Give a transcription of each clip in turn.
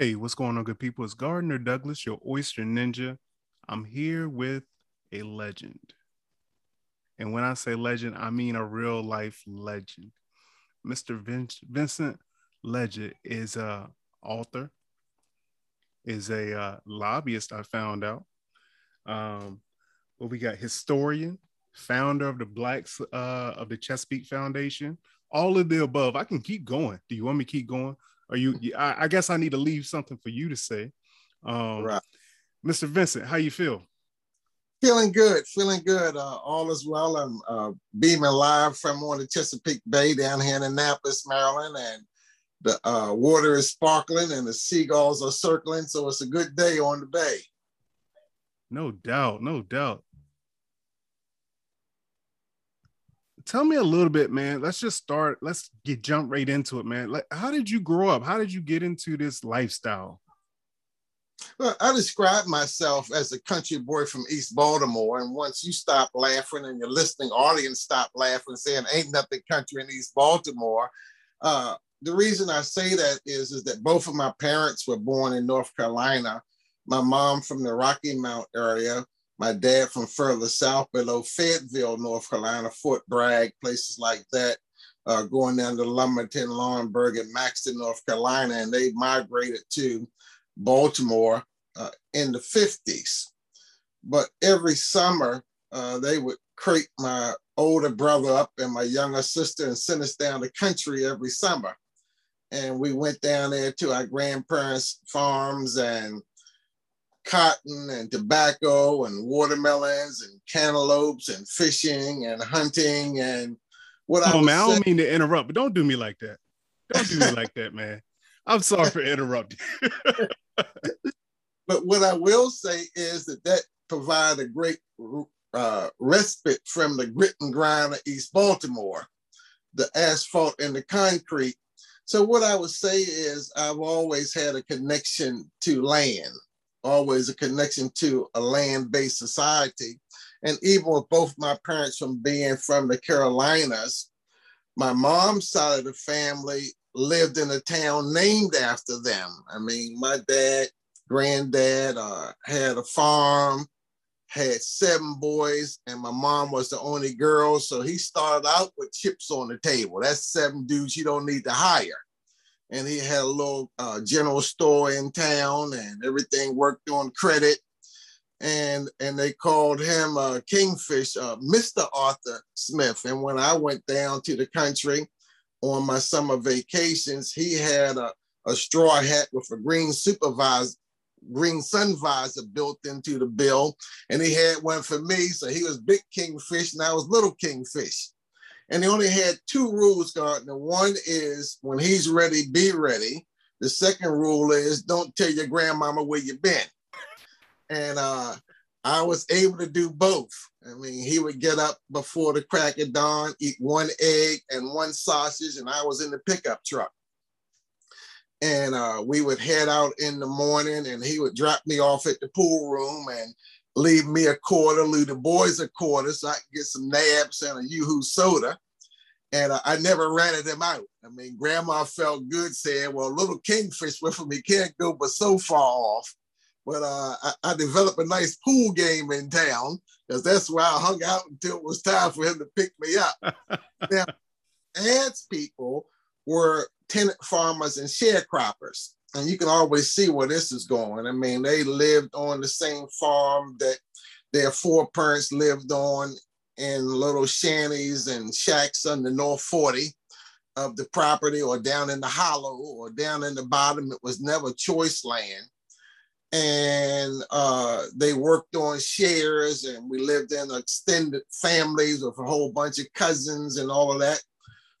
Hey, what's going on, good people? It's Gardner Douglas, your oyster ninja. I'm here with a legend. And when I say legend, I mean a real life legend. Mr. Vin- Vincent Leggett is a author, is a uh, lobbyist, I found out. Um, well, we got historian, founder of the Blacks uh, of the Chesapeake Foundation, all of the above. I can keep going. Do you want me to keep going? Or you? I, I guess I need to leave something for you to say. Um, Right. Mr. Vincent, how you feel? Feeling good, feeling good. Uh, all is well. I'm uh, beaming live from on the Chesapeake Bay down here in Annapolis, Maryland, and the uh, water is sparkling and the seagulls are circling. So it's a good day on the bay. No doubt, no doubt. Tell me a little bit, man. Let's just start. Let's get jump right into it, man. Like, how did you grow up? How did you get into this lifestyle? Well, I describe myself as a country boy from East Baltimore. And once you stop laughing and your listening audience stop laughing, saying ain't nothing country in East Baltimore, uh, the reason I say that is, is that both of my parents were born in North Carolina. My mom from the Rocky Mount area, my dad from further south below Fayetteville, North Carolina, Fort Bragg, places like that, uh, going down to Lumberton, Laurinburg, and Maxton, North Carolina. And they migrated to Baltimore uh, in the 50s. But every summer, uh, they would crate my older brother up and my younger sister and send us down the country every summer. And we went down there to our grandparents' farms and cotton and tobacco and watermelons and cantaloupes and fishing and hunting and what I Oh would man, I don't mean to interrupt, but don't do me like that. Don't do me like that, man. I'm sorry for interrupting. But what I will say is that that provided a great uh, respite from the grit and grind of East Baltimore, the asphalt and the concrete. So what I would say is I've always had a connection to land, always a connection to a land-based society. And even with both my parents from being from the Carolinas, my mom's side of the family lived in a town named after them. I mean, my dad granddad uh, had a farm, had seven boys, and my mom was the only girl. So he started out with chips on the table. That's seven dudes you don't need to hire. And he had a little uh, general store in town, and everything worked on credit. And and they called him uh, Kingfish, uh, Mr. Arthur Smith. And when I went down to the country on my summer vacations, he had a, a straw hat with a green supervisor green sun visor built into the bill, and he had one for me. So he was big kingfish, and I was little kingfish. And he only had two rules, Gardner. One is when he's ready, be ready. The second rule is don't tell your grandmama where you've been. And uh, I was able to do both. I mean, he would get up before the crack of dawn, eat one egg and one sausage, and I was in the pickup truck and uh, we would head out in the morning and he would drop me off at the pool room and leave me a quarter, leave the boys a quarter so I could get some nabs and a yoo-hoo soda. And uh, I never rented them out. I mean, grandma felt good saying, well, little kingfish with him, he can't go but so far off. But uh, I, I developed a nice pool game in town because that's where I hung out until it was time for him to pick me up. now, Aunt's people were tenant farmers and sharecroppers. And you can always see where this is going. I mean, they lived on the same farm that their four parents lived on in little shanties and shacks on the North 40 of the property or down in the hollow or down in the bottom. It was never choice land. And uh, they worked on shares and we lived in extended families with a whole bunch of cousins and all of that.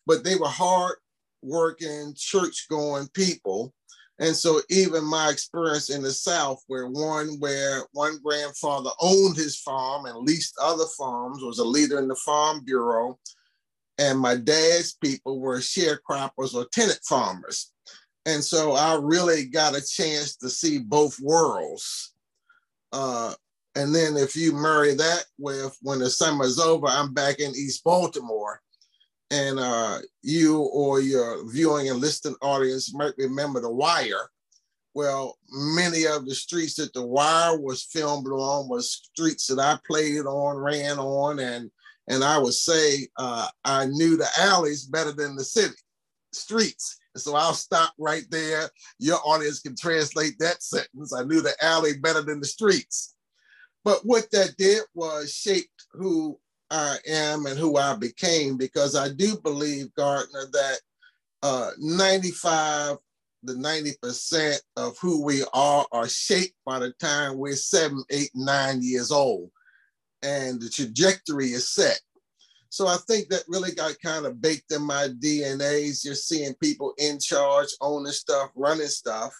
But they were hard working, church going people. And so even my experience in the South, where one where one grandfather owned his farm and leased other farms, was a leader in the farm bureau, and my dad's people were sharecroppers or tenant farmers. And so I really got a chance to see both worlds. Uh, and then if you marry that with when the summer's over, I'm back in East Baltimore and uh, you or your viewing and listening audience might remember The Wire, well, many of the streets that The Wire was filmed on was streets that I played on, ran on, and and I would say uh, I knew the alleys better than the city streets. So I'll stop right there. Your audience can translate that sentence. I knew the alley better than the streets. But what that did was shaped who I am and who I became because I do believe, Gardner, that uh, 95 the 90% of who we are are shaped by the time we're seven, eight, nine years old. And the trajectory is set. So I think that really got kind of baked in my DNAs. You're seeing people in charge, owning stuff, running stuff,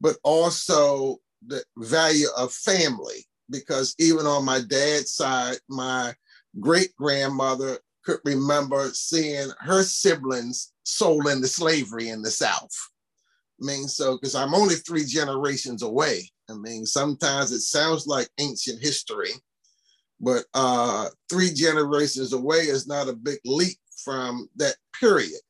but also the value of family. Because even on my dad's side, my great grandmother could remember seeing her siblings sold into slavery in the South. I mean, so because I'm only three generations away. I mean, sometimes it sounds like ancient history, but uh, three generations away is not a big leap from that period.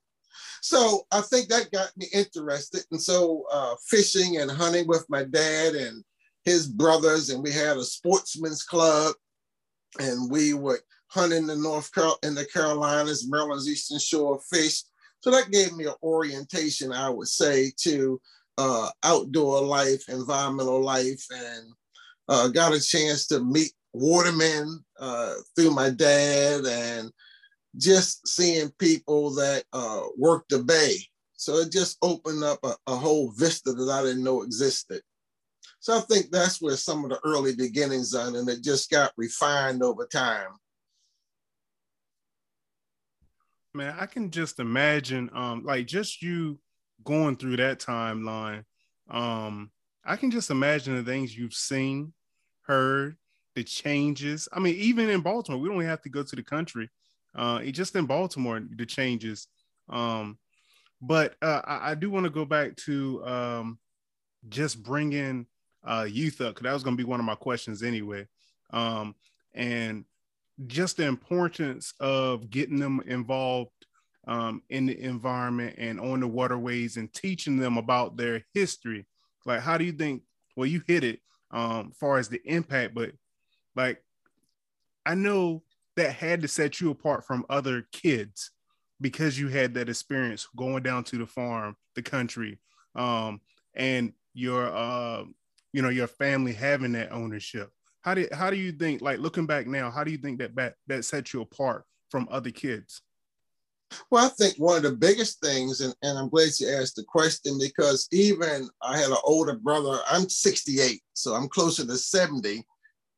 So I think that got me interested. And so uh, fishing and hunting with my dad and his brothers, and we had a sportsman's club, and we would hunt in the North Carol in the Carolinas, Maryland's Eastern Shore, fish so that gave me an orientation, I would say, to uh, outdoor life, environmental life, and uh, got a chance to meet watermen uh, through my dad and just seeing people that uh, work the bay. So it just opened up a, a whole vista that I didn't know existed. So I think that's where some of the early beginnings are, and it just got refined over time. Man, I can just imagine, um, like just you going through that timeline. Um, I can just imagine the things you've seen, heard, the changes. I mean, even in Baltimore, we don't have to go to the country. Uh, just in Baltimore, the changes. Um, but uh, I, I do want to go back to um, just bringing uh, youth up because that was going to be one of my questions anyway. Um, and just the importance of getting them involved um, in the environment and on the waterways and teaching them about their history. Like, how do you think? Well, you hit it um, far as the impact, but like, I know that had to set you apart from other kids because you had that experience going down to the farm, the country, um, and your, uh, you know, your family having that ownership. How do how do you think like looking back now how do you think that that, that sets you apart from other kids? Well i think one of the biggest things and, and i'm glad you asked the question because even i had an older brother i'm 68 so i'm closer to 70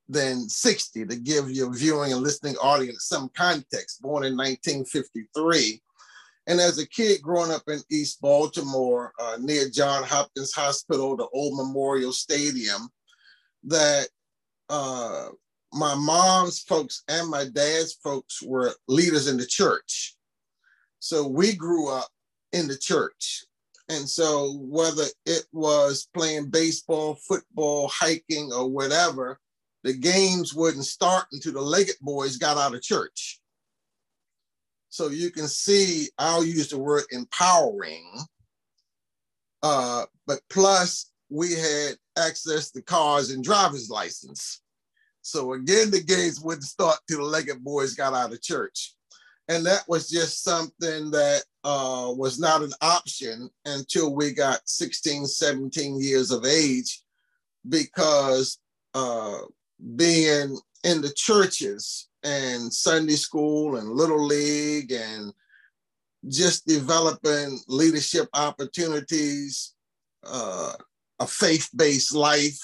than 60 to give your viewing and listening audience some context. Born in 1953 and as a kid growing up in East Baltimore, uh, near John Hopkins Hospital, the old Memorial Stadium, that uh, my mom's folks and my dad's folks were leaders in the church. So we grew up in the church. And so whether it was playing baseball, football, hiking, or whatever, the games wouldn't start until the Leggett boys got out of church. So you can see, I'll use the word empowering, uh, but plus we had access to cars and driver's license. So again, the games wouldn't start till the Leggett boys got out of church. And that was just something that uh, was not an option until we got 16, 17 years of age, because uh, being in the churches and Sunday school and Little League and just developing leadership opportunities, uh, a faith based life.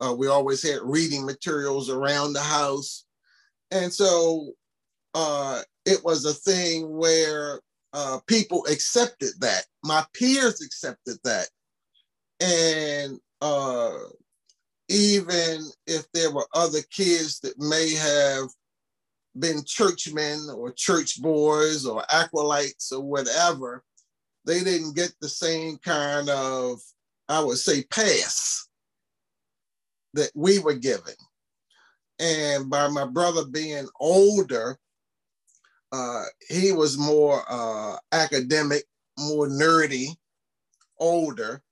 Uh, we always had reading materials around the house. And so uh, it was a thing where uh, people accepted that. My peers accepted that. And uh, even if there were other kids that may have been churchmen or church boys or acolytes or whatever, they didn't get the same kind of I would say, pass that we were given. And by my brother being older, uh, he was more uh, academic, more nerdy, older.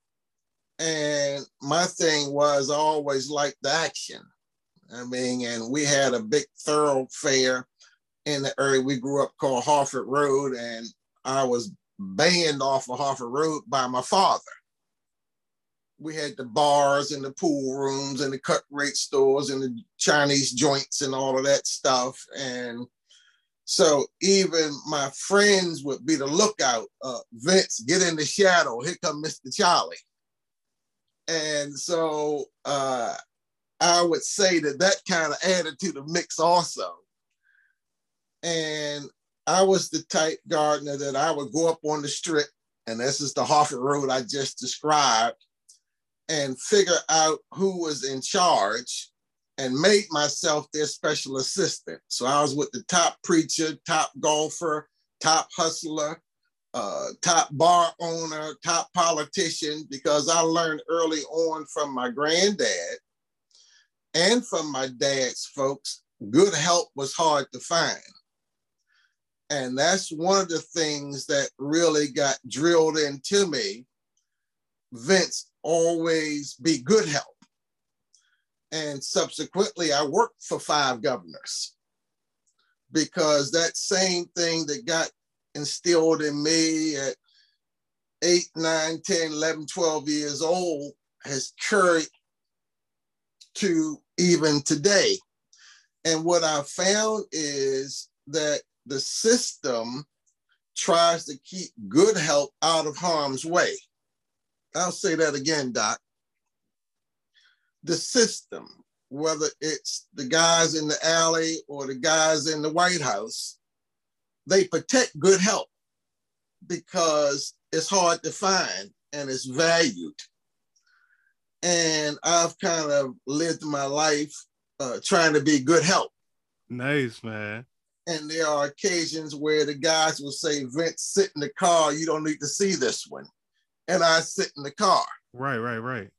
And my thing was I always liked the action. I mean, and we had a big thoroughfare in the area we grew up called Harford Road, and I was banned off of Harford Road by my father. We had the bars and the pool rooms and the cut rate stores and the Chinese joints and all of that stuff. And so even my friends would be the lookout. Uh, Vince, get in the shadow. Here come Mr. Charlie. And so uh, I would say that that kind of to the mix also. And I was the type Gardner that I would go up on the strip, and this is the Harford Road I just described, and figure out who was in charge and made myself their special assistant. So I was with the top preacher, top golfer, top hustler, uh, top bar owner, top politician, because I learned early on from my granddad and from my dad's folks, good help was hard to find. And that's one of the things that really got drilled into me. Vince, always be good help. And subsequently, I worked for five governors because that same thing that got instilled in me at 8, 9, 10, 11, 12 years old has carried to even today. And what I found is that the system tries to keep good health out of harm's way. I'll say that again, Doc. The system, whether it's the guys in the alley or the guys in the White House, they protect good health because it's hard to find and it's valued. And I've kind of lived my life uh, trying to be good health. Nice, man. And there are occasions where the guys will say, Vince, sit in the car. You don't need to see this one. And I sit in the car. Right, right, right.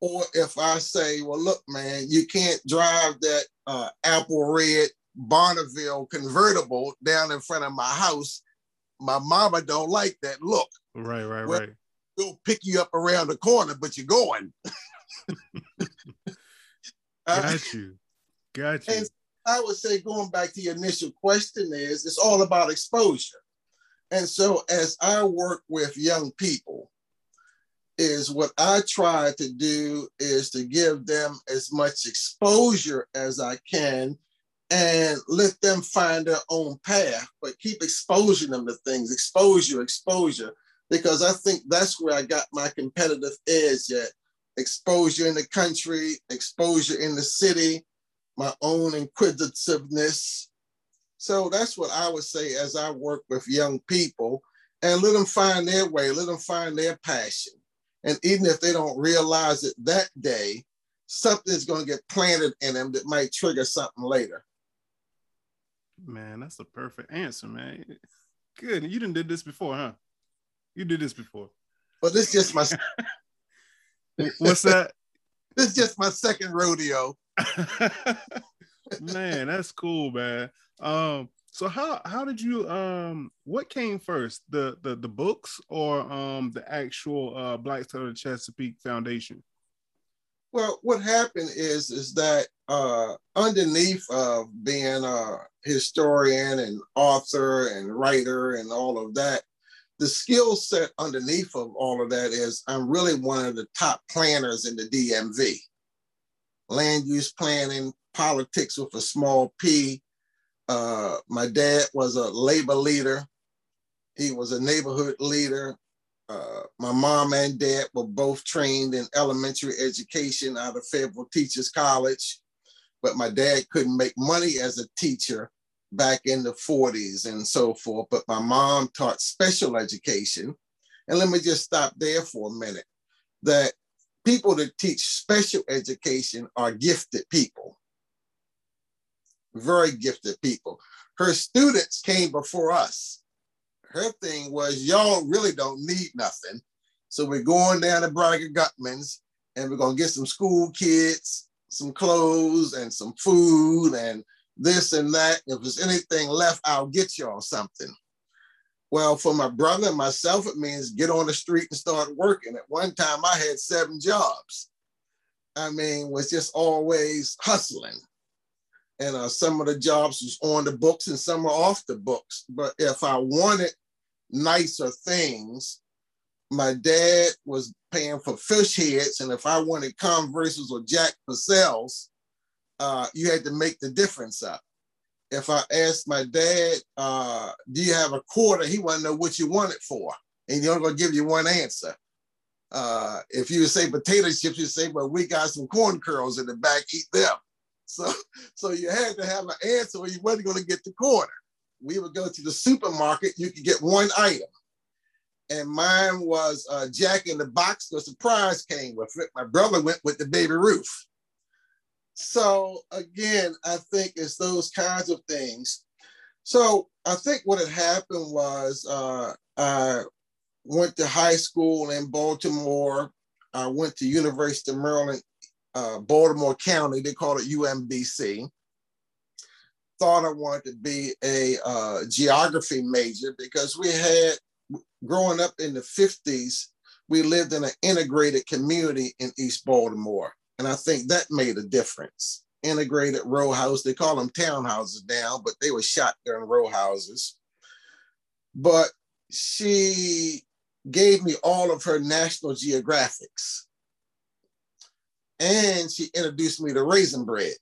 Or if I say, well, look, man, you can't drive that uh, apple red Bonneville convertible down in front of my house. My mama don't like that look. Right, right, well, right. We'll pick you up around the corner, but you're going. Got uh, you. Got you. And I would say, going back to your initial question, is it's all about exposure. And so, as I work with young people, is what I try to do is to give them as much exposure as I can and let them find their own path, but keep exposing them to things, exposure, exposure, because I think that's where I got my competitive edge at. Exposure in the country, exposure in the city, my own inquisitiveness. So that's what I would say as I work with young people and let them find their way, let them find their passion. And even if they don't realize it that day, something's going to get planted in them that might trigger something later. Man, that's the perfect answer, man. Good. You didn't did this before, huh? You did this before. But this just my What's that? this is just my second rodeo. man, that's cool, man. Um, so how how did you um what came first, the the the books or um the actual uh Black Chesapeake Foundation? Well, what happened is is that uh underneath of being a historian and author and writer and all of that, the skill set underneath of all of that is I'm really one of the top planners in the DMV land use planning, politics with a small p. Uh, my dad was a labor leader. He was a neighborhood leader. Uh, my mom and dad were both trained in elementary education out of Fayetteville Teachers College, but my dad couldn't make money as a teacher back in the 40s and so forth. But my mom taught special education. And let me just stop there for a minute. That people that teach special education are gifted people, very gifted people. Her students came before us. Her thing was, y'all really don't need nothing. So we're going down to Brager-Gutman's and we're going to get some school kids, some clothes, and some food, and this and that. If there's anything left, I'll get y'all something. Well, for my brother and myself, it means get on the street and start working. At one time, I had seven jobs. I mean, was just always hustling. And uh, some of the jobs was on the books and some were off the books. But if I wanted nicer things, my dad was paying for fish heads. And if I wanted Converses or Jack Purcells, uh, you had to make the difference up. If I asked my dad, uh, do you have a quarter? He wanted to know what you want it for. And he's only gonna give you one answer. Uh, if you say potato chips, you say, well, we got some corn curls in the back, eat them. So, so you had to have an answer or you wasn't gonna get the quarter. We would go to the supermarket, you could get one item. And mine was uh, Jack in the Box, the surprise came with it. My brother went with the Baby Ruth. So again, I think it's those kinds of things. So I think what had happened was uh, I went to high school in Baltimore. I went to University of Maryland, uh, Baltimore County. They call it UMBC. Thought I wanted to be a uh, geography major because we had, growing up in the 50s, we lived in an integrated community in East Baltimore. And I think that made a difference. Integrated row house, they call them townhouses now, but they were shotgun row houses. But she gave me all of her National Geographics. And she introduced me to raisin bread.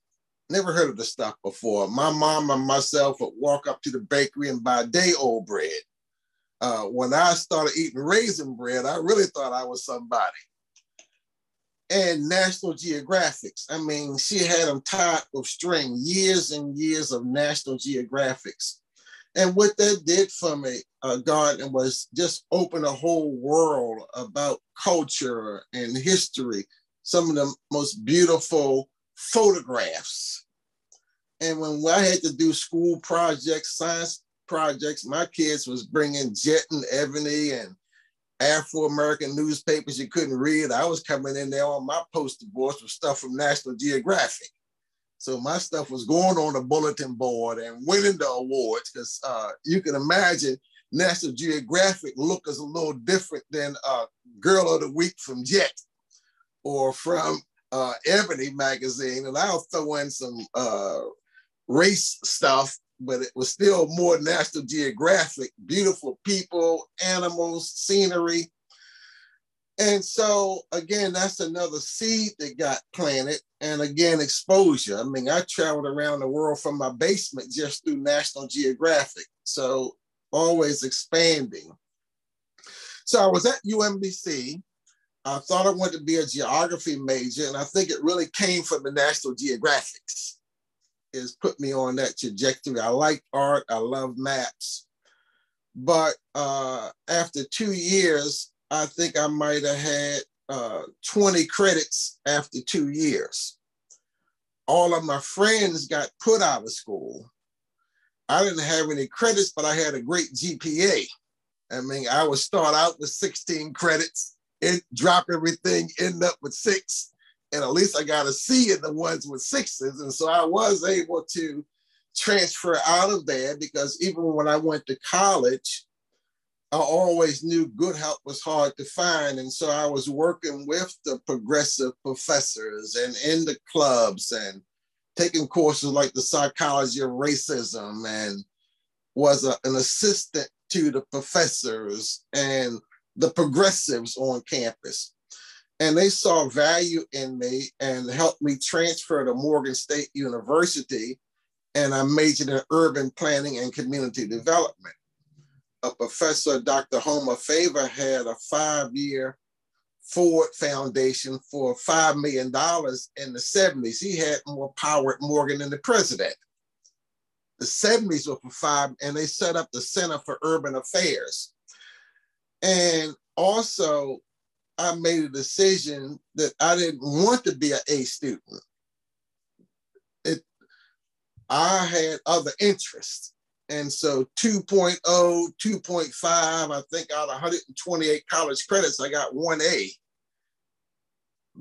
Never heard of the stuff before. My mom and myself would walk up to the bakery and buy day old bread. Uh, when I started eating raisin bread, I really thought I was somebody and National Geographics. I mean, she had them tied with string, years and years of National Geographics. And what that did for me, uh, Gardner, was just open a whole world about culture and history, some of the most beautiful photographs. And when I had to do school projects, science projects, my kids was bringing Jet and Ebony and Afro-American newspapers you couldn't read. I was coming in there on my poster boards with stuff from National Geographic. So my stuff was going on the bulletin board and winning the awards because uh, you can imagine National Geographic look is a little different than uh, Girl of the Week from Jet or from uh, Ebony magazine. And I'll throw in some uh, race stuff but it was still more National Geographic, beautiful people, animals, scenery. And so, again, that's another seed that got planted. And again, exposure. I mean, I traveled around the world from my basement just through National Geographic. So, always expanding. So, I was at UMBC. I thought I wanted to be a geography major, and I think it really came from the National Geographics is put me on that trajectory. I like art, I love maps. But uh, after two years, I think I might have had uh, 20 credits after two years. All of my friends got put out of school. I didn't have any credits, but I had a great GPA. I mean, I would start out with 16 credits and drop everything, end up with six and at least I got a C in the ones with sixes. And so I was able to transfer out of there because even when I went to college, I always knew good help was hard to find. And so I was working with the progressive professors and in the clubs and taking courses like the psychology of racism and was a, an assistant to the professors and the progressives on campus and they saw value in me and helped me transfer to Morgan State University. And I majored in urban planning and community development. A professor, Dr. Homer Favor, had a five year Ford Foundation for $5 million in the 70s. He had more power at Morgan than the president. The 70s were for five, and they set up the Center for Urban Affairs. And also, I made a decision that I didn't want to be an A student. It, I had other interests. And so 2.0, 2.5, I think out of 128 college credits, I got one A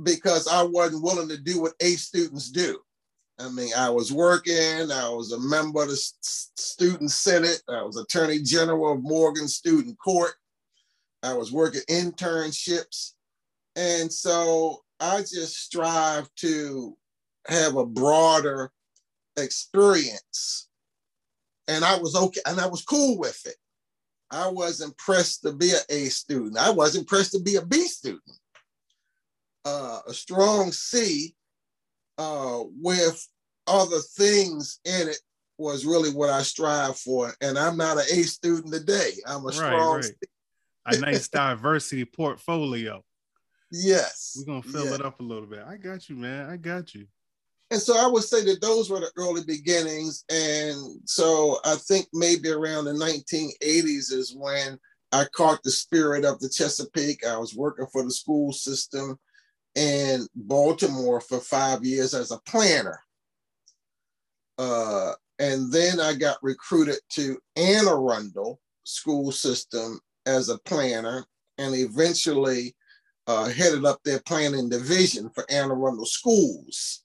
because I wasn't willing to do what A students do. I mean, I was working, I was a member of the student senate, I was attorney general of Morgan Student Court, I was working internships. And so I just strive to have a broader experience. And I was okay, and I was cool with it. I wasn't pressed to be an A student. I wasn't pressed to be a B student. Uh, a strong C uh, with other things in it was really what I strive for. And I'm not an A student today. I'm a right, strong right. A nice diversity portfolio. Yes. We're gonna fill it up a little bit. I got you, man. I got you. And so I would say that those were the early beginnings. And so I think maybe around the 1980s is when I caught the spirit of the Chesapeake. I was working for the school system in Baltimore for five years as a planner. Uh, and then I got recruited to Anne Arundel school system as a planner and eventually uh, headed up their planning division for Anne Arundel schools.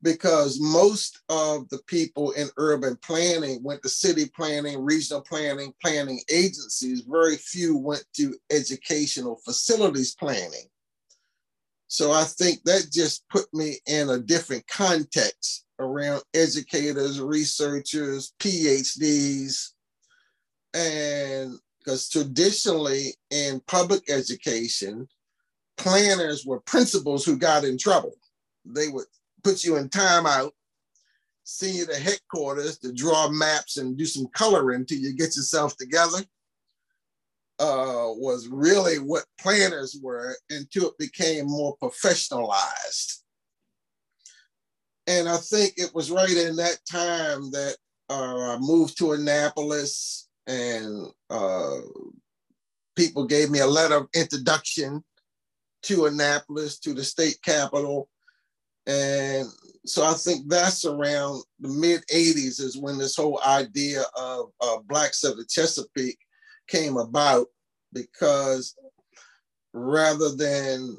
Because most of the people in urban planning went to city planning, regional planning, planning agencies. Very few went to educational facilities planning. So I think that just put me in a different context around educators, researchers, PhDs, and because traditionally in public education, planners were principals who got in trouble. They would put you in timeout, send you to headquarters to draw maps and do some coloring till you get yourself together uh, was really what planners were until it became more professionalized. And I think it was right in that time that uh, I moved to Annapolis and uh, people gave me a letter of introduction to Annapolis, to the state capital. And so I think that's around the mid 80s is when this whole idea of uh, Blacks of the Chesapeake came about because rather than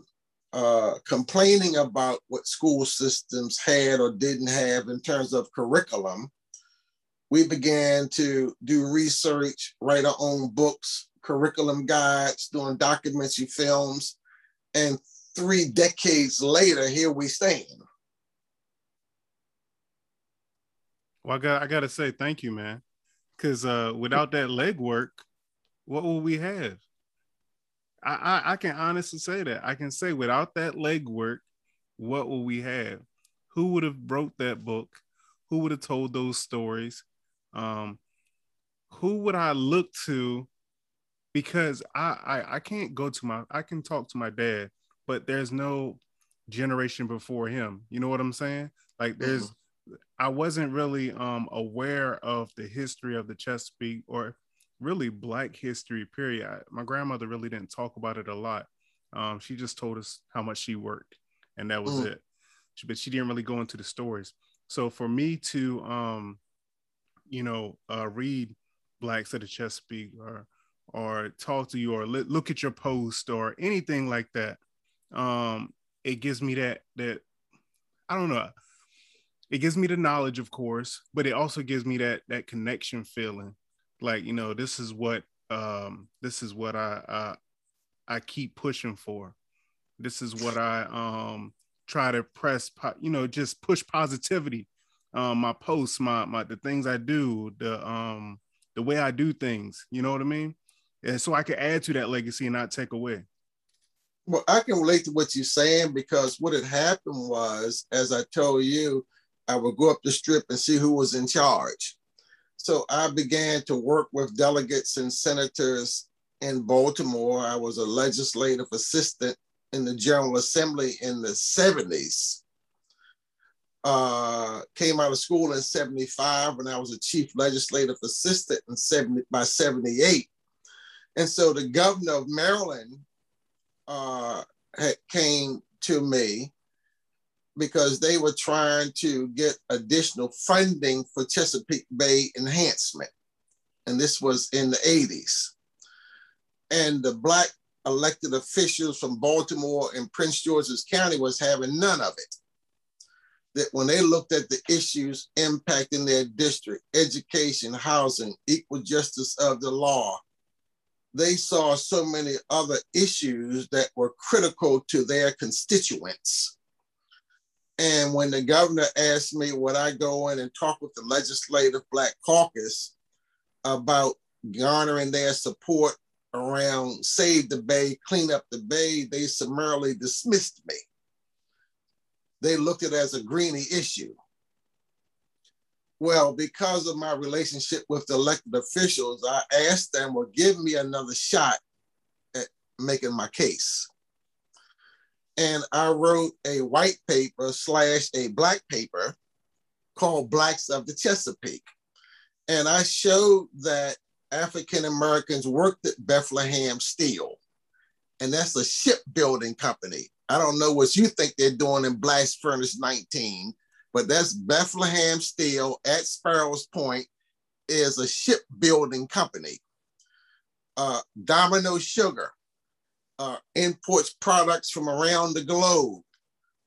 uh, complaining about what school systems had or didn't have in terms of curriculum, we began to do research, write our own books, curriculum guides, doing documentary films, and three decades later, here we stand. Well, I got I got to say thank you, man, because uh, without that legwork, what will we have? I, I, I can honestly say that. I can say without that legwork, what will we have? Who would have wrote that book? Who would have told those stories? Um, who would I look to? Because I, I I can't go to my I can talk to my dad, but there's no generation before him. You know what I'm saying? Like there's mm-hmm. I wasn't really um aware of the history of the Chesapeake or really black history period I, my grandmother really didn't talk about it a lot um, she just told us how much she worked and that was mm. it she, but she didn't really go into the stories so for me to um, you know uh, read blacks of the chesapeake or or talk to you or look at your post or anything like that um, it gives me that that i don't know. It gives me the knowledge of course but it also gives me that that connection feeling. Like you know this is what um this is what i uh, i keep pushing for. This is what i um try to press po- you know just push positivity um my posts my my the things i do the um the way i do things you know what i mean and so i can add to that legacy and not take away well i can relate to what you're saying because what had happened was as i told you i would go up the strip and see who was in charge so I began to work with delegates and senators in Baltimore. I was a legislative assistant in the General Assembly in the 70s. Uh, came out of school in 75 when I was a chief legislative assistant in 70, by 78. And so the governor of Maryland uh, had, came to me because they were trying to get additional funding for Chesapeake Bay enhancement. And this was in the 80s. And the Black elected officials from Baltimore and Prince George's County was having none of it. That when they looked at the issues impacting their district, education, housing, equal justice of the law, they saw so many other issues that were critical to their constituents. And when the governor asked me, would I go in and talk with the Legislative Black Caucus about garnering their support around Save the Bay, Clean Up the Bay, they summarily dismissed me. They looked at it as a greeny issue. Well, because of my relationship with the elected officials, I asked them, well, give me another shot at making my case. And I wrote a white paper slash a black paper called Blacks of the Chesapeake. And I showed that African Americans worked at Bethlehem Steel, and that's a shipbuilding company. I don't know what you think they're doing in Blast Furnace 19, but that's Bethlehem Steel at Sparrows Point is a shipbuilding company. Uh, Domino Sugar uh, imports products from around the globe.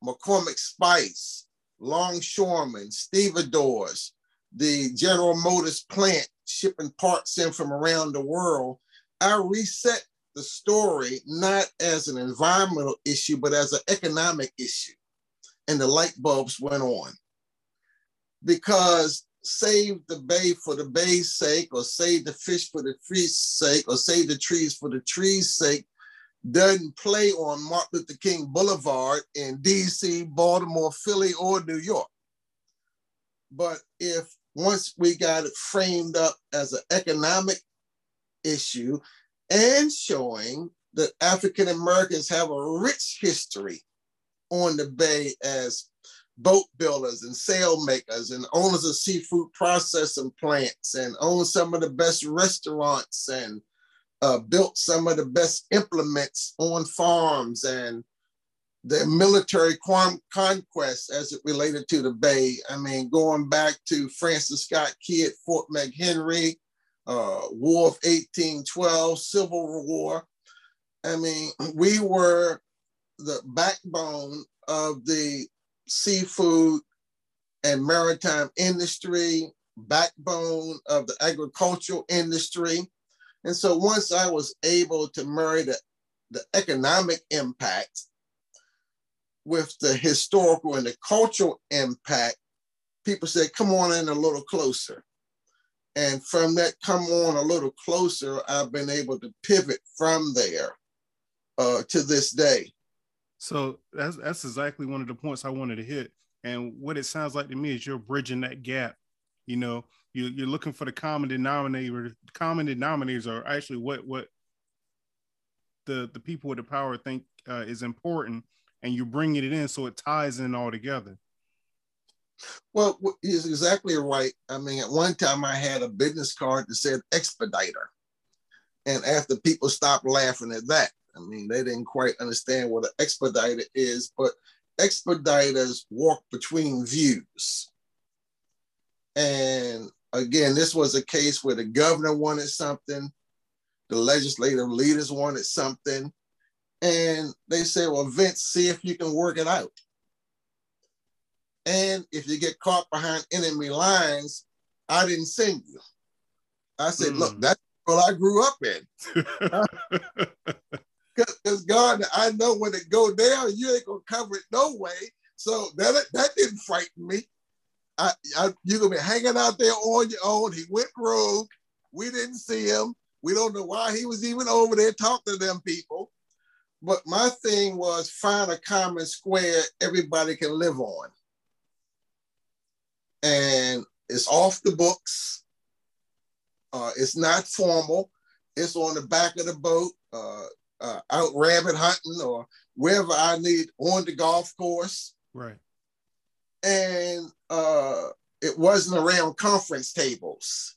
McCormick Spice, longshoremen, Stevedores, the General Motors plant shipping parts in from around the world. I reset the story not as an environmental issue, but as an economic issue and the light bulbs went on. Because save the bay for the bay's sake, or save the fish for the fish's sake, or save the trees for the trees' sake doesn't play on Martin Luther King Boulevard in DC, Baltimore, Philly, or New York. But if once we got it framed up as an economic issue and showing that African Americans have a rich history on the Bay as boat builders and sail makers and owners of seafood processing plants and own some of the best restaurants and uh, built some of the best implements on farms and the military conquest as it related to the Bay. I mean, going back to Francis Scott Key at Fort McHenry, uh, War of 1812, Civil War. I mean, we were the backbone of the seafood and maritime industry, backbone of the agricultural industry. And so once I was able to marry the, the economic impact with the historical and the cultural impact, people said, come on in a little closer. And from that come on a little closer, I've been able to pivot from there uh, to this day. So that's that's exactly one of the points I wanted to hit. And what it sounds like to me is you're bridging that gap. You know, you, you're looking for the common denominator. Common denominators are actually what what the the people with the power think uh, is important, and you're bringing it in so it ties in all together. Well, he's exactly right. I mean, at one time I had a business card that said expediter. And after people stopped laughing at that, I mean, they didn't quite understand what an expediter is, but expediters walk between views. And again, this was a case where the governor wanted something, the legislative leaders wanted something, and they said, well, Vince, see if you can work it out. And if you get caught behind enemy lines, I didn't send you. I said, mm. look, that's what I grew up in. Because God, I know when it go down, you ain't gonna cover it no way. So that that didn't frighten me. I, I, you're gonna be hanging out there on your own. He went rogue. We didn't see him. We don't know why he was even over there talking to them people. But my thing was find a common square everybody can live on and it's off the books. Uh, it's not formal. It's on the back of the boat, uh, uh, out rabbit hunting or wherever I need on the golf course. Right. And uh, it wasn't around conference tables.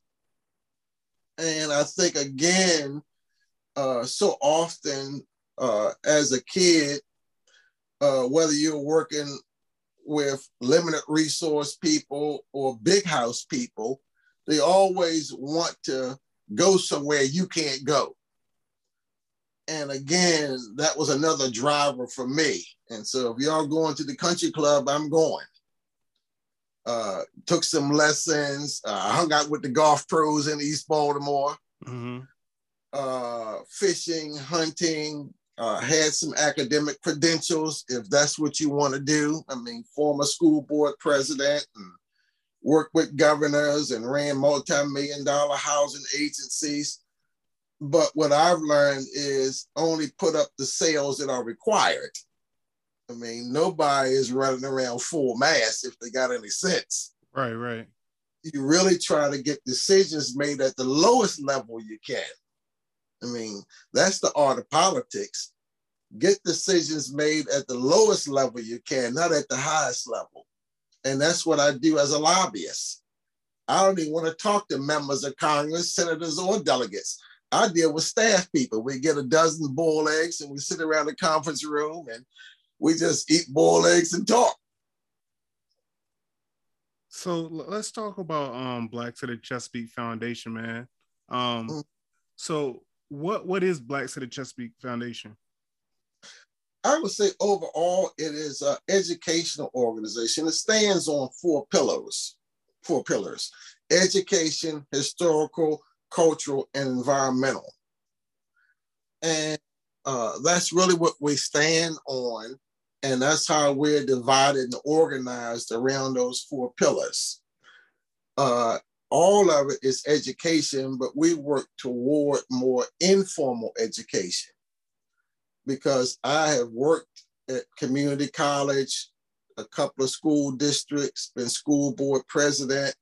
And I think again, uh, so often uh, as a kid, uh, whether you're working with limited resource people or big house people, they always want to go somewhere you can't go. And again, that was another driver for me. And so if y'all going to the country club, I'm going. uh, took some lessons, uh, hung out with the golf pros in East Baltimore, mm-hmm. uh, fishing, hunting, uh, had some academic credentials if that's what you want to do. I mean, former school board president and worked with governors and ran multi-million dollar housing agencies. But what I've learned is only put up the sails that are required. I mean, nobody is running around full mass if they got any sense. Right, right. You really try to get decisions made at the lowest level you can. I mean, that's the art of politics. Get decisions made at the lowest level you can, not at the highest level. And that's what I do as a lobbyist. I don't even want to talk to members of Congress, senators, or delegates. I deal with staff people. We get a dozen boiled eggs and we sit around the conference room and we just eat boiled eggs and talk. So let's talk about um, Blacks of the Chesapeake Foundation, man. Um, mm-hmm. So what what is Black the Chesapeake Foundation? I would say overall, it is an educational organization. It stands on four pillars, four pillars: education, historical, cultural, and environmental. And uh, that's really what we stand on. And that's how we're divided and organized around those four pillars. Uh, all of it is education, but we work toward more informal education because I have worked at community college, a couple of school districts, been school board president,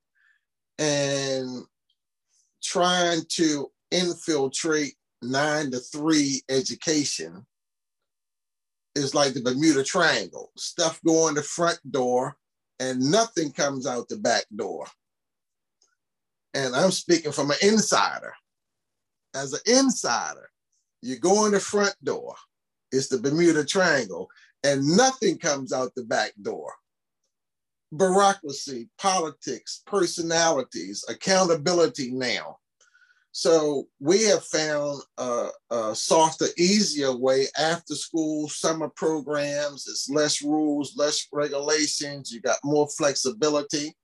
and trying to infiltrate nine to three education is like the Bermuda Triangle. Stuff go in the front door and nothing comes out the back door. And I'm speaking from an insider. As an insider, you go in the front door, it's the Bermuda Triangle, and nothing comes out the back door. Bureaucracy, politics, personalities, accountability now. So we have found a, a, softer, easier way after school summer programs. It's less rules, less regulations. You got more flexibility.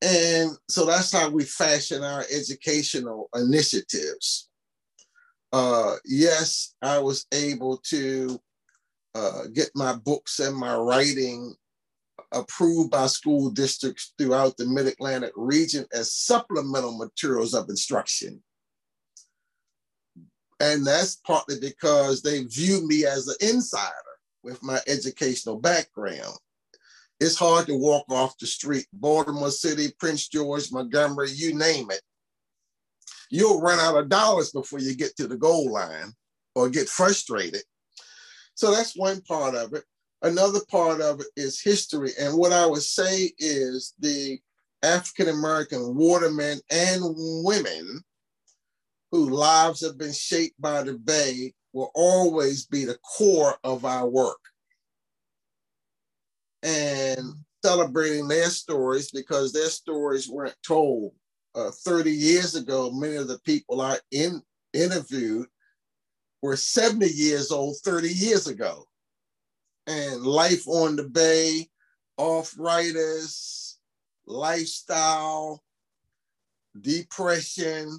And so that's how we fashion our educational initiatives. Uh, yes, I was able to uh, get my books and my writing approved by school districts throughout the Mid Atlantic region as supplemental materials of instruction. And that's partly because they view me as an insider with my educational background. It's hard to walk off the street, Baltimore City, Prince George, Montgomery, you name it. You'll run out of dollars before you get to the goal line or get frustrated. So that's one part of it. Another part of it is history. And what I would say is the African American watermen and women whose lives have been shaped by the Bay will always be the core of our work. And celebrating their stories because their stories weren't told. Uh, 30 years ago, many of the people I in, interviewed were 70 years old 30 years ago and life on the bay, arthritis, lifestyle, depression,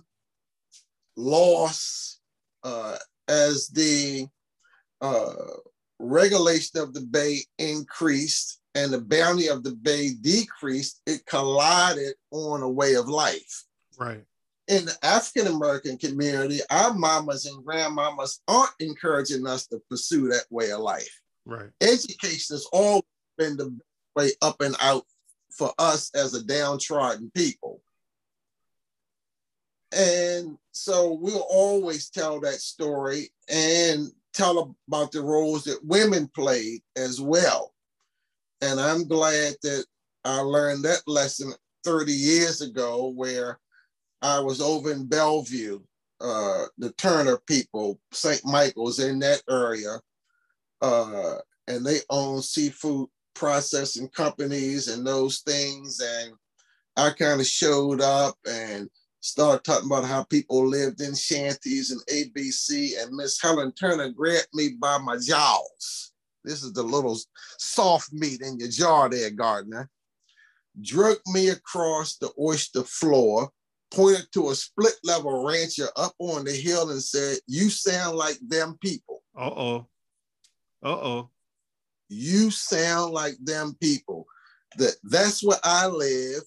loss, uh, as the uh, regulation of the bay increased and the bounty of the bay decreased, it collided on a way of life. Right. In the African American community, our mamas and grandmamas aren't encouraging us to pursue that way of life. Right. Education has always been the way up and out for us as a downtrodden people. And so we'll always tell that story and tell about the roles that women played as well. And I'm glad that I learned that lesson 30 years ago, where I was over in Bellevue, uh, the Turner people, St. Michael's in that area, uh, and they own seafood processing companies and those things. And I kind of showed up and started talking about how people lived in shanties and ABC. And Miss Helen Turner grabbed me by my jaws. This is the little soft meat in your jaw there, Gardner. drug me across the oyster floor, pointed to a split level rancher up on the hill and said, You sound like them people. Uh oh. Uh oh. You sound like them people. That that's where I live.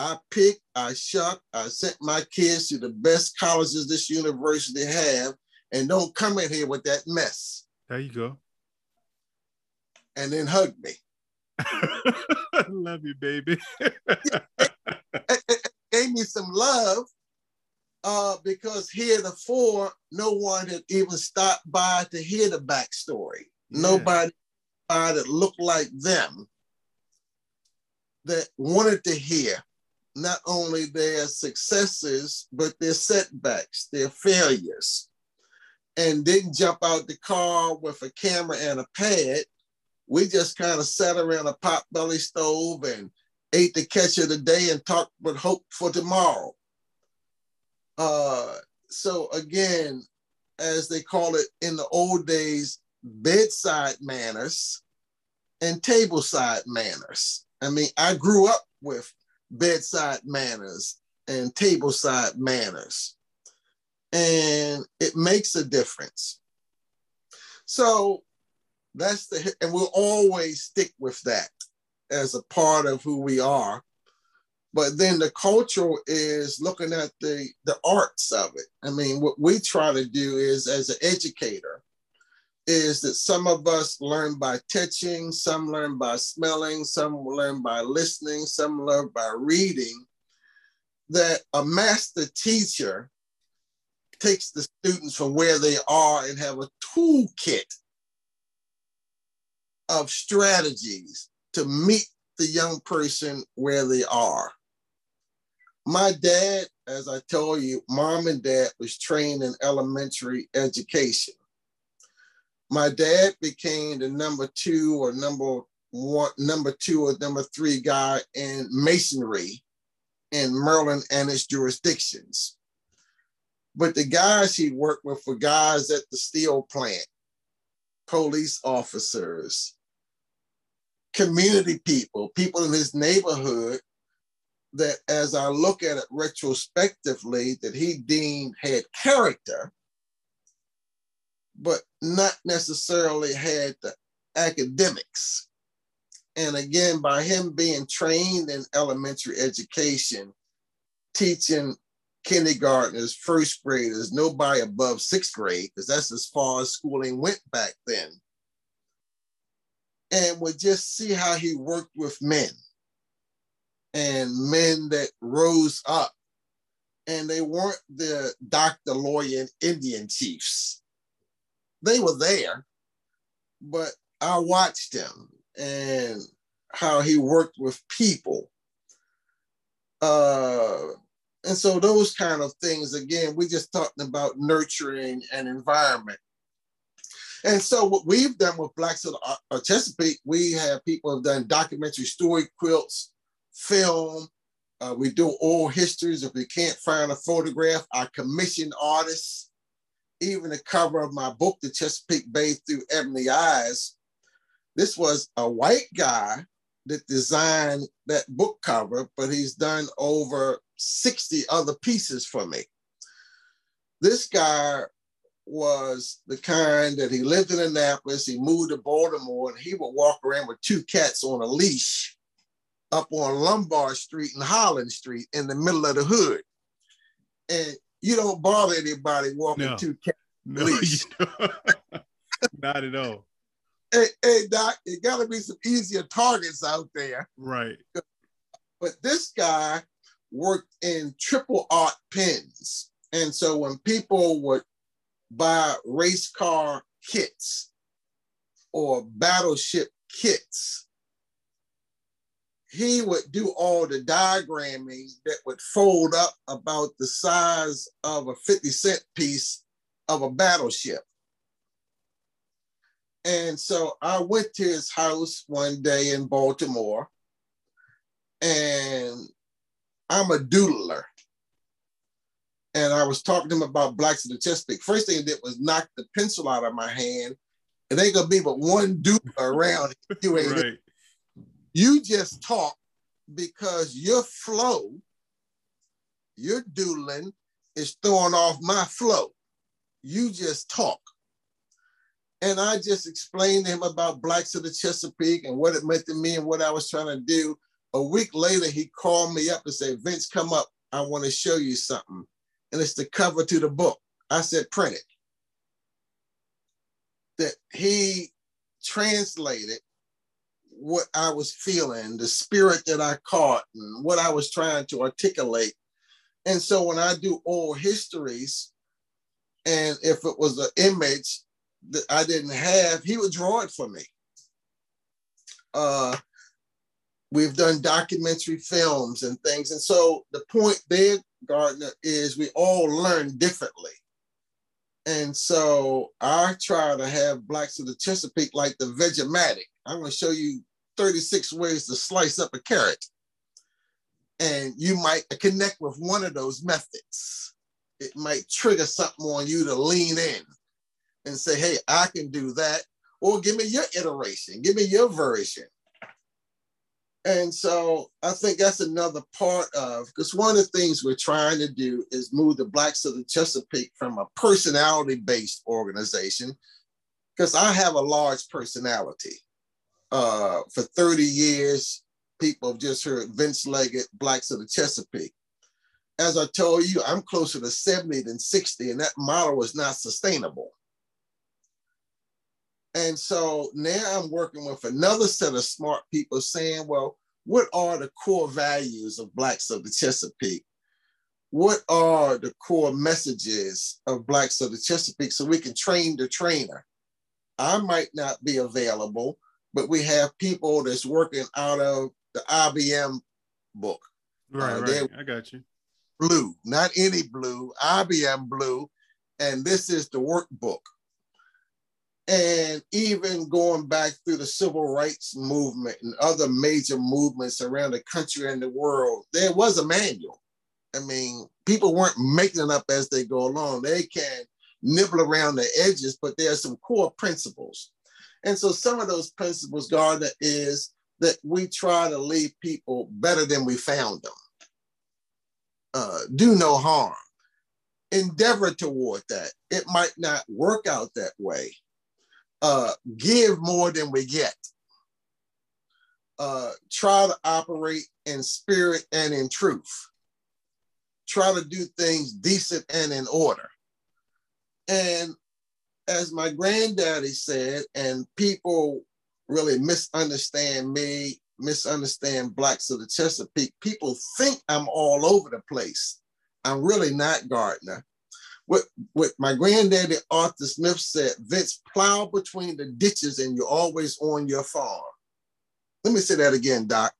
I pick, I shuck, I sent my kids to the best colleges this university have, and don't come in here with that mess. There you go. And then hug me. I love you, baby. Gave me some love uh, because heretofore, no one had even stopped by to hear the backstory. Yeah. Nobody that looked like them that wanted to hear not only their successes, but their setbacks, their failures, and didn't jump out the car with a camera and a pad. We just kind of sat around a pot belly stove and ate the catch of the day and talked with hope for tomorrow. Uh, so again, as they call it in the old days, bedside manners and tableside manners. I mean, I grew up with bedside manners and tableside manners, and it makes a difference. So that's the, and we'll always stick with that as a part of who we are. But then the cultural is looking at the the arts of it. I mean, what we try to do is as an educator, is that some of us learn by touching, some learn by smelling, some learn by listening, some learn by reading. That a master teacher takes the students from where they are and have a toolkit of strategies to meet the young person where they are. My dad, as I told you, mom and dad was trained in elementary education my dad became the number two or number one, number two or number three guy in masonry in Maryland and its jurisdictions. But the guys he worked with were guys at the steel plant, police officers, community people, people in his neighborhood that as I look at it retrospectively, that he deemed had character but not necessarily had the academics. And again, by him being trained in elementary education, teaching kindergartners, first graders, nobody above sixth grade, because that's as far as schooling went back then. And would just see how he worked with men and men that rose up. And they weren't the doctor, lawyer, and Indian chiefs they were there, but I watched him and how he worked with people. Uh, and so those kind of things, again, we're just talking about nurturing an environment. And so what we've done with Blacks of the uh, Chesapeake, we have people have done documentary story quilts, film. Uh, we do oral histories. If we can't find a photograph, I commission artists even the cover of my book, The Chesapeake Bay Through Ebony Eyes, this was a white guy that designed that book cover, but he's done over 60 other pieces for me. This guy was the kind that he lived in Annapolis, he moved to Baltimore, and he would walk around with two cats on a leash up on Lombard Street and Holland Street in the middle of the hood. And you don't bother anybody walking no. two cats. No, not at all. Hey, hey, Doc, it got to be some easier targets out there. Right. But this guy worked in triple art pins. And so when people would buy race car kits or battleship kits, he would do all the diagramming that would fold up about the size of a 50 cent piece of a battleship. And so I went to his house one day in Baltimore, and I'm a doodler. And I was talking to him about the Chesapeake. First thing he did was knock the pencil out of my hand. It ain't gonna be but one doodler around. Right. You just talk, because your flow, your doodling is throwing off my flow. You just talk. And I just explained to him about Blacks of the Chesapeake and what it meant to me and what I was trying to do. A week later, he called me up and said, Vince, come up. I want to show you something. And it's the cover to the book. I said, print it. That he translated what I was feeling, the spirit that I caught, and what I was trying to articulate. And so when I do oral histories, and if it was an image that I didn't have, he would draw it for me. Uh, we've done documentary films and things. And so the point there, Gardner, is we all learn differently. And so I try to have Blacks of the Chesapeake like the Vegematic. I'm going to show you 36 ways to slice up a carrot. And you might connect with one of those methods. It might trigger something on you to lean in and say, hey, I can do that. Or give me your iteration, give me your version. And so I think that's another part of because one of the things we're trying to do is move the Blacks of the Chesapeake from a personality based organization because I have a large personality. Uh, for 30 years, people have just heard Vince Leggett, Blacks of the Chesapeake. As I told you, I'm closer to 70 than 60, and that model is not sustainable. And so now I'm working with another set of smart people saying, well, what are the core values of Blacks of the Chesapeake? What are the core messages of Blacks of the Chesapeake so we can train the trainer? I might not be available, but we have people that's working out of the IBM book. Right, uh, right. I got you. Blue, not any blue, IBM blue. And this is the workbook. And even going back through the civil rights movement and other major movements around the country and the world, there was a manual. I mean, people weren't making it up as they go along. They can nibble around the edges, but there are some core principles. And so some of those principles, Gardner, is that we try to leave people better than we found them. Uh, do no harm. Endeavor toward that. It might not work out that way, uh, give more than we get. Uh, try to operate in spirit and in truth. Try to do things decent and in order. And as my granddaddy said, and people really misunderstand me, misunderstand Blacks of the Chesapeake, people think I'm all over the place. I'm really not Gardner what what my granddaddy Arthur Smith said, Vince, plow between the ditches and you're always on your farm. Let me say that again, Doc.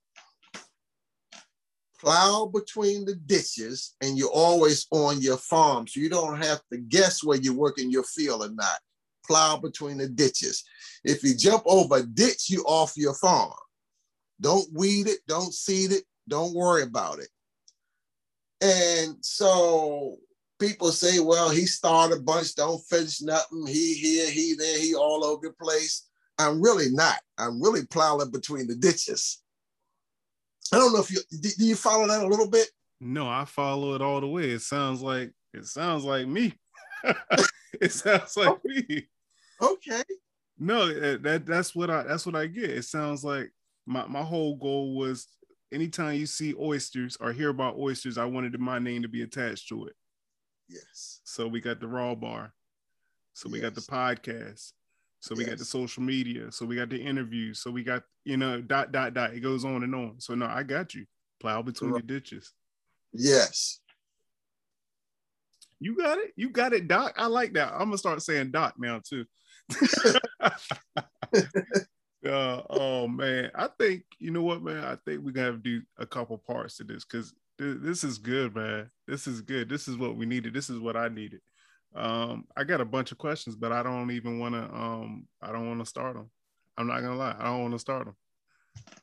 Plow between the ditches and you're always on your farm. So you don't have to guess where you work in your field or not. Plow between the ditches. If you jump over a ditch, you off your farm. Don't weed it, don't seed it, don't worry about it. And so people say, well, he started a bunch, don't finish nothing. He here, he there, he all over the place. I'm really not. I'm really plowing between the ditches. I don't know if you do you follow that a little bit? No, I follow it all the way. It sounds like it sounds like me. it sounds like me. Okay. No, eh, that that's what I that's what I get. It sounds like my, my whole goal was anytime you see oysters or hear about oysters, I wanted my name to be attached to it. Yes. So we got the raw bar. So we got the podcast. So we yes. got the social media. So we got the interviews. So we got, you know, dot, dot, dot. It goes on and on. So no, I got you. Plow between right. the ditches. Yes. You got it. You got it, Doc. I like that. I'm gonna start saying Doc now too. uh, oh man, I think you know what, man. I think we're gonna have to do a couple parts to this because this is good, man. This is good. This is what we needed. This is what I needed. Um, I got a bunch of questions, but I don't even want to. Um, I don't want to start them. I'm not gonna lie. I don't want to start them.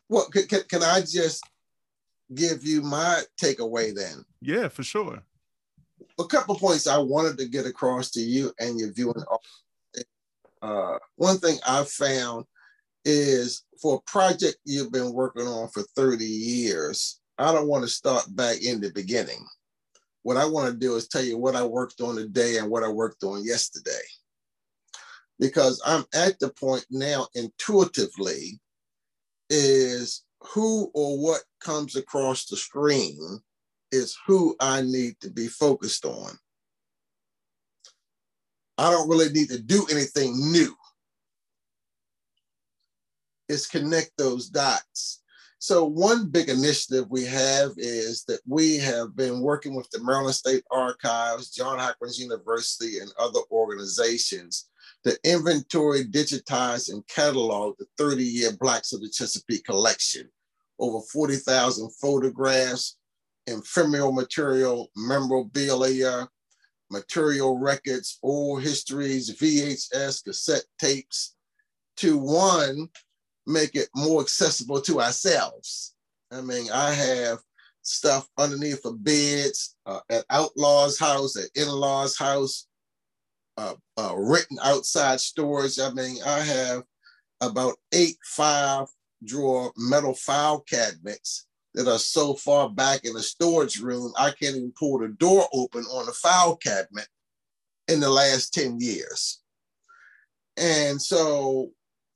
Well, can, can, can I just give you my takeaway then? Yeah, for sure. A couple points I wanted to get across to you and your viewing. Uh, one thing I found is for a project you've been working on for 30 years, I don't want to start back in the beginning. What I want to do is tell you what I worked on today and what I worked on yesterday. Because I'm at the point now intuitively is who or what comes across the screen is who I need to be focused on. I don't really need to do anything new. It's connect those dots. So one big initiative we have is that we have been working with the Maryland State Archives, John Hopkins University, and other organizations to inventory, digitize, and catalog the 30-year Blacks of the Chesapeake collection. Over 40,000 photographs, ephemeral material, memorabilia, material records, oral histories, VHS, cassette tapes, to one, make it more accessible to ourselves. I mean, I have stuff underneath the beds uh, at Outlaw's house, at in-law's house, uh, uh, written outside storage. I mean, I have about eight five drawer metal file cabinets that are so far back in the storage room, I can't even pull the door open on the file cabinet in the last 10 years. And so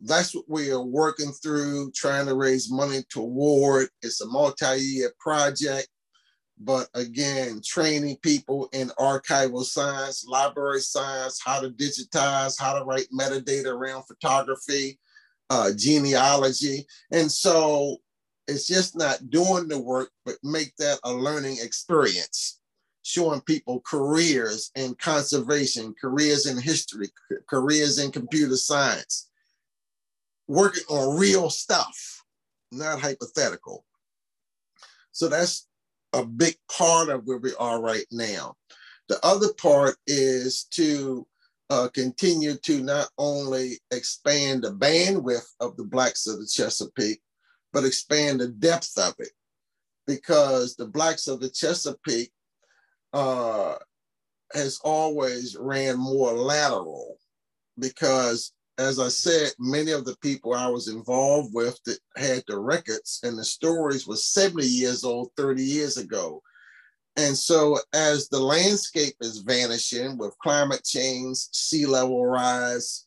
that's what we are working through, trying to raise money toward. It's a multi-year project, but again, training people in archival science, library science, how to digitize, how to write metadata around photography, uh, genealogy. And so it's just not doing the work, but make that a learning experience, showing people careers in conservation, careers in history, careers in computer science, working on real stuff, not hypothetical. So that's a big part of where we are right now. The other part is to uh, continue to not only expand the bandwidth of the Blacks of the Chesapeake, but expand the depth of it. Because the Blacks of the Chesapeake uh, has always ran more lateral because as I said, many of the people I was involved with that had the records and the stories was 70 years old 30 years ago. And so as the landscape is vanishing with climate change, sea level rise,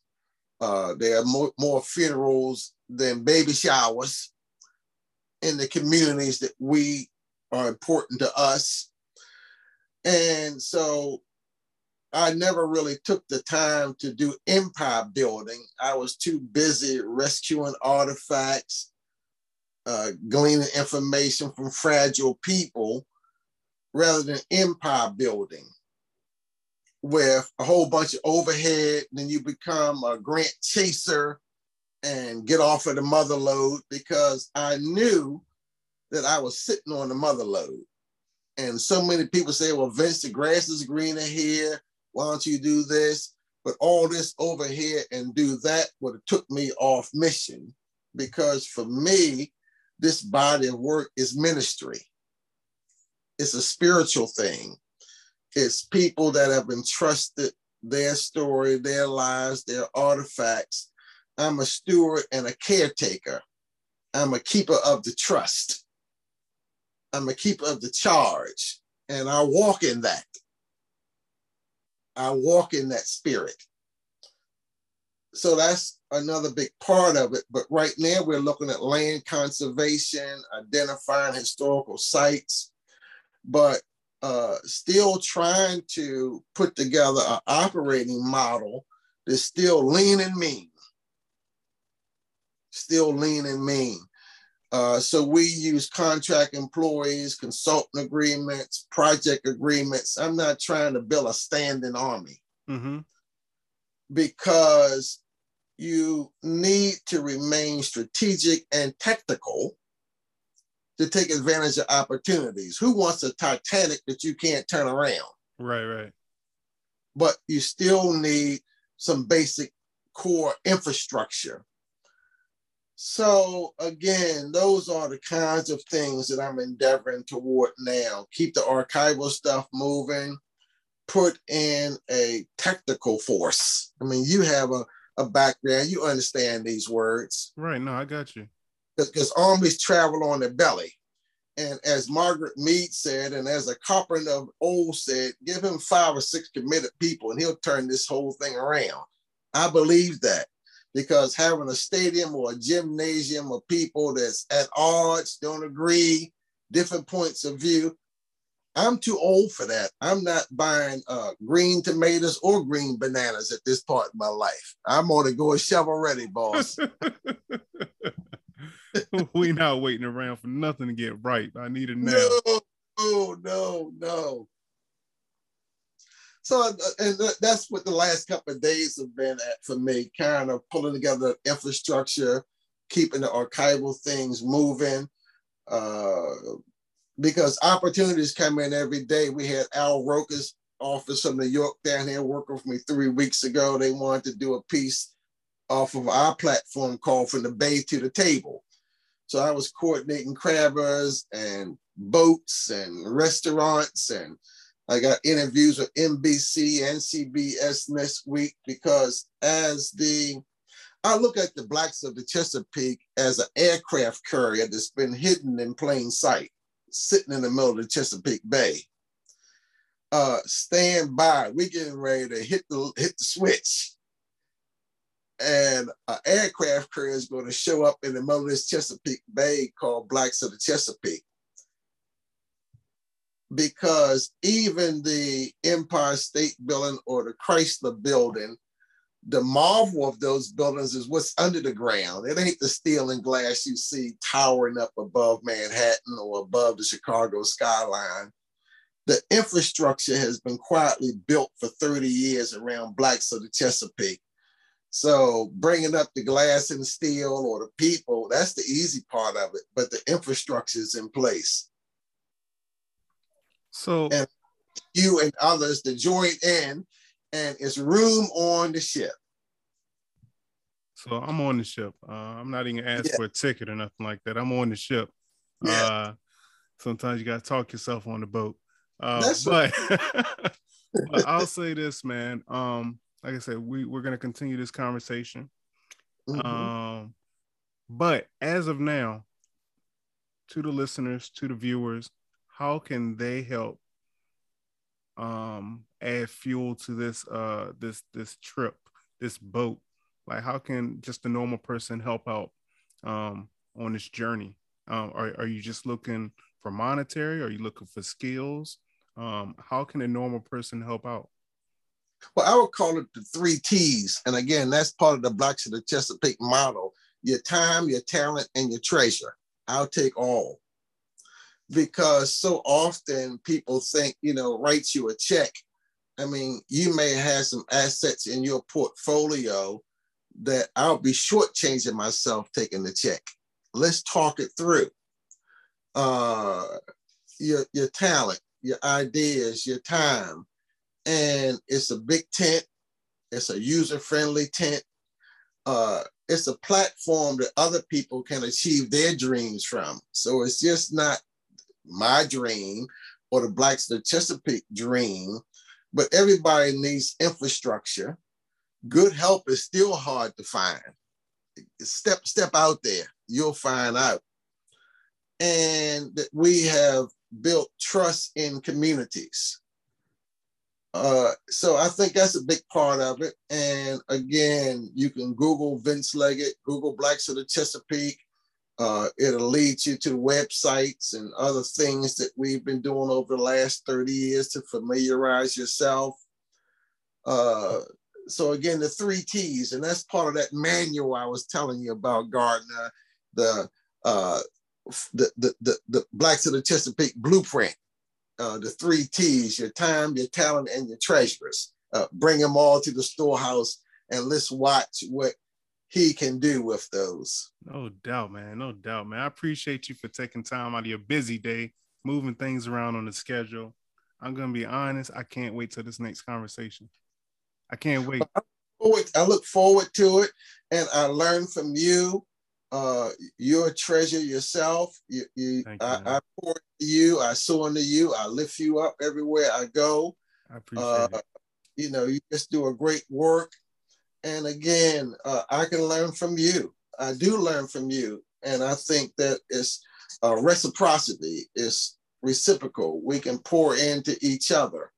uh, there are more, more funerals than baby showers in the communities that we are important to us. And so I never really took the time to do empire building. I was too busy rescuing artifacts, uh, gleaning information from fragile people, rather than empire building with a whole bunch of overhead. Then you become a grant chaser and get off of the mother lode because I knew that I was sitting on the mother lode. And so many people say, well, Vince, the grass is greener here. Why don't you do this? But all this over here and do that would have took me off mission because for me, this body of work is ministry. It's a spiritual thing. It's people that have entrusted their story, their lives, their artifacts. I'm a steward and a caretaker. I'm a keeper of the trust. I'm a keeper of the charge. And I walk in that. I walk in that spirit. So that's another big part of it. But right now we're looking at land conservation, identifying historical sites, but uh, still trying to put together an operating model that's still lean and mean. Still lean and mean. Uh, so we use contract employees, consultant agreements, project agreements. I'm not trying to build a standing army mm-hmm. because you need to remain strategic and tactical to take advantage of opportunities. Who wants a Titanic that you can't turn around? Right, right. But you still need some basic core infrastructure so again, those are the kinds of things that I'm endeavoring toward now. Keep the archival stuff moving, put in a technical force. I mean, you have a a background, you understand these words. Right. No, I got you. Because armies travel on their belly. And as Margaret Mead said, and as a carpenter of old said, give him five or six committed people and he'll turn this whole thing around. I believe that because having a stadium or a gymnasium of people that's at odds, don't agree, different points of view, I'm too old for that. I'm not buying uh, green tomatoes or green bananas at this part in my life. I'm on to go shovel ready, boss. we not waiting around for nothing to get right. I need it now. No, no, no. So, uh, and that's what the last couple of days have been at for me, kind of pulling together infrastructure, keeping the archival things moving, uh, because opportunities come in every day. We had Al Roker's office from New York down here working for me three weeks ago. They wanted to do a piece off of our platform called From the Bay to the Table. So I was coordinating crabbers and boats and restaurants and I got interviews with NBC and CBS next week because as the I look at the blacks of the Chesapeake as an aircraft carrier that's been hidden in plain sight, sitting in the middle of the Chesapeake Bay. Uh, stand by. We're getting ready to hit the hit the switch. And an aircraft carrier is going to show up in the middle of this Chesapeake Bay called Blacks of the Chesapeake because even the Empire State Building or the Chrysler Building, the marvel of those buildings is what's under the ground. It ain't the steel and glass you see towering up above Manhattan or above the Chicago skyline. The infrastructure has been quietly built for 30 years around Blacks of the Chesapeake. So bringing up the glass and steel or the people, that's the easy part of it, but the infrastructure is in place. So and you and others to join in, and it's room on the ship. So I'm on the ship. Uh, I'm not even asked yeah. for a ticket or nothing like that. I'm on the ship. Yeah. Uh, sometimes you got to talk yourself on the boat. Uh, but, but I'll say this, man. Um, like I said, we we're gonna continue this conversation. Mm-hmm. Um, but as of now, to the listeners, to the viewers, how can they help um add fuel to this uh this this trip this boat? Like how can just a normal person help out um on this journey? Um are, are you just looking for monetary? Are you looking for skills? Um how can a normal person help out? Well i would call it the three t's. And again that's part of the blacks of the chesapeake model your time your talent and your treasure. I'll take all because so often people think, you know, write you a check. I mean, you may have some assets in your portfolio that I'll be shortchanging myself taking the check. Let's talk it through. Uh, your your talent, your ideas, your time, and it's a big tent. It's a user friendly tent. Uh, it's a platform that other people can achieve their dreams from. So it's just not my dream or the Blacks of the Chesapeake dream, but everybody needs infrastructure. Good help is still hard to find. Step step out there, you'll find out. And that we have built trust in communities. Uh, so I think that's a big part of it. And again, you can Google Vince Leggett, Google Blacks of the Chesapeake, uh, it'll lead you to websites and other things that we've been doing over the last 30 years to familiarize yourself. Uh, so again, the three T's, and that's part of that manual I was telling you about, Gardner, the uh, the, the, the, the Blacks of the Chesapeake blueprint, uh, the three T's, your time, your talent, and your treasures. Uh, bring them all to the storehouse and let's watch what he can do with those. No doubt, man. No doubt, man. I appreciate you for taking time out of your busy day, moving things around on the schedule. I'm gonna be honest, I can't wait till this next conversation. I can't wait. I look forward to it, and I learn from you. Uh, you're a treasure yourself. You, you, you I, I, pour into you. I sow into you. I lift you up everywhere I go. I appreciate uh, it. You know, you just do a great work and again, uh, I can learn from you. I do learn from you, and I think that it's uh, reciprocity is reciprocal. We can pour into each other,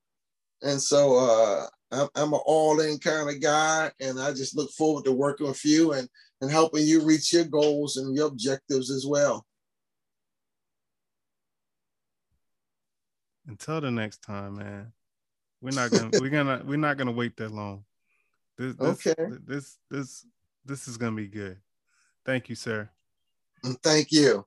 and so uh, I'm, I'm an all-in kind of guy, and I just look forward to working with you and and helping you reach your goals and your objectives as well. Until the next time, man. We're not gonna we're gonna we're not gonna wait that long. This, this, okay. This this this is gonna be good. Thank you, sir. Thank you.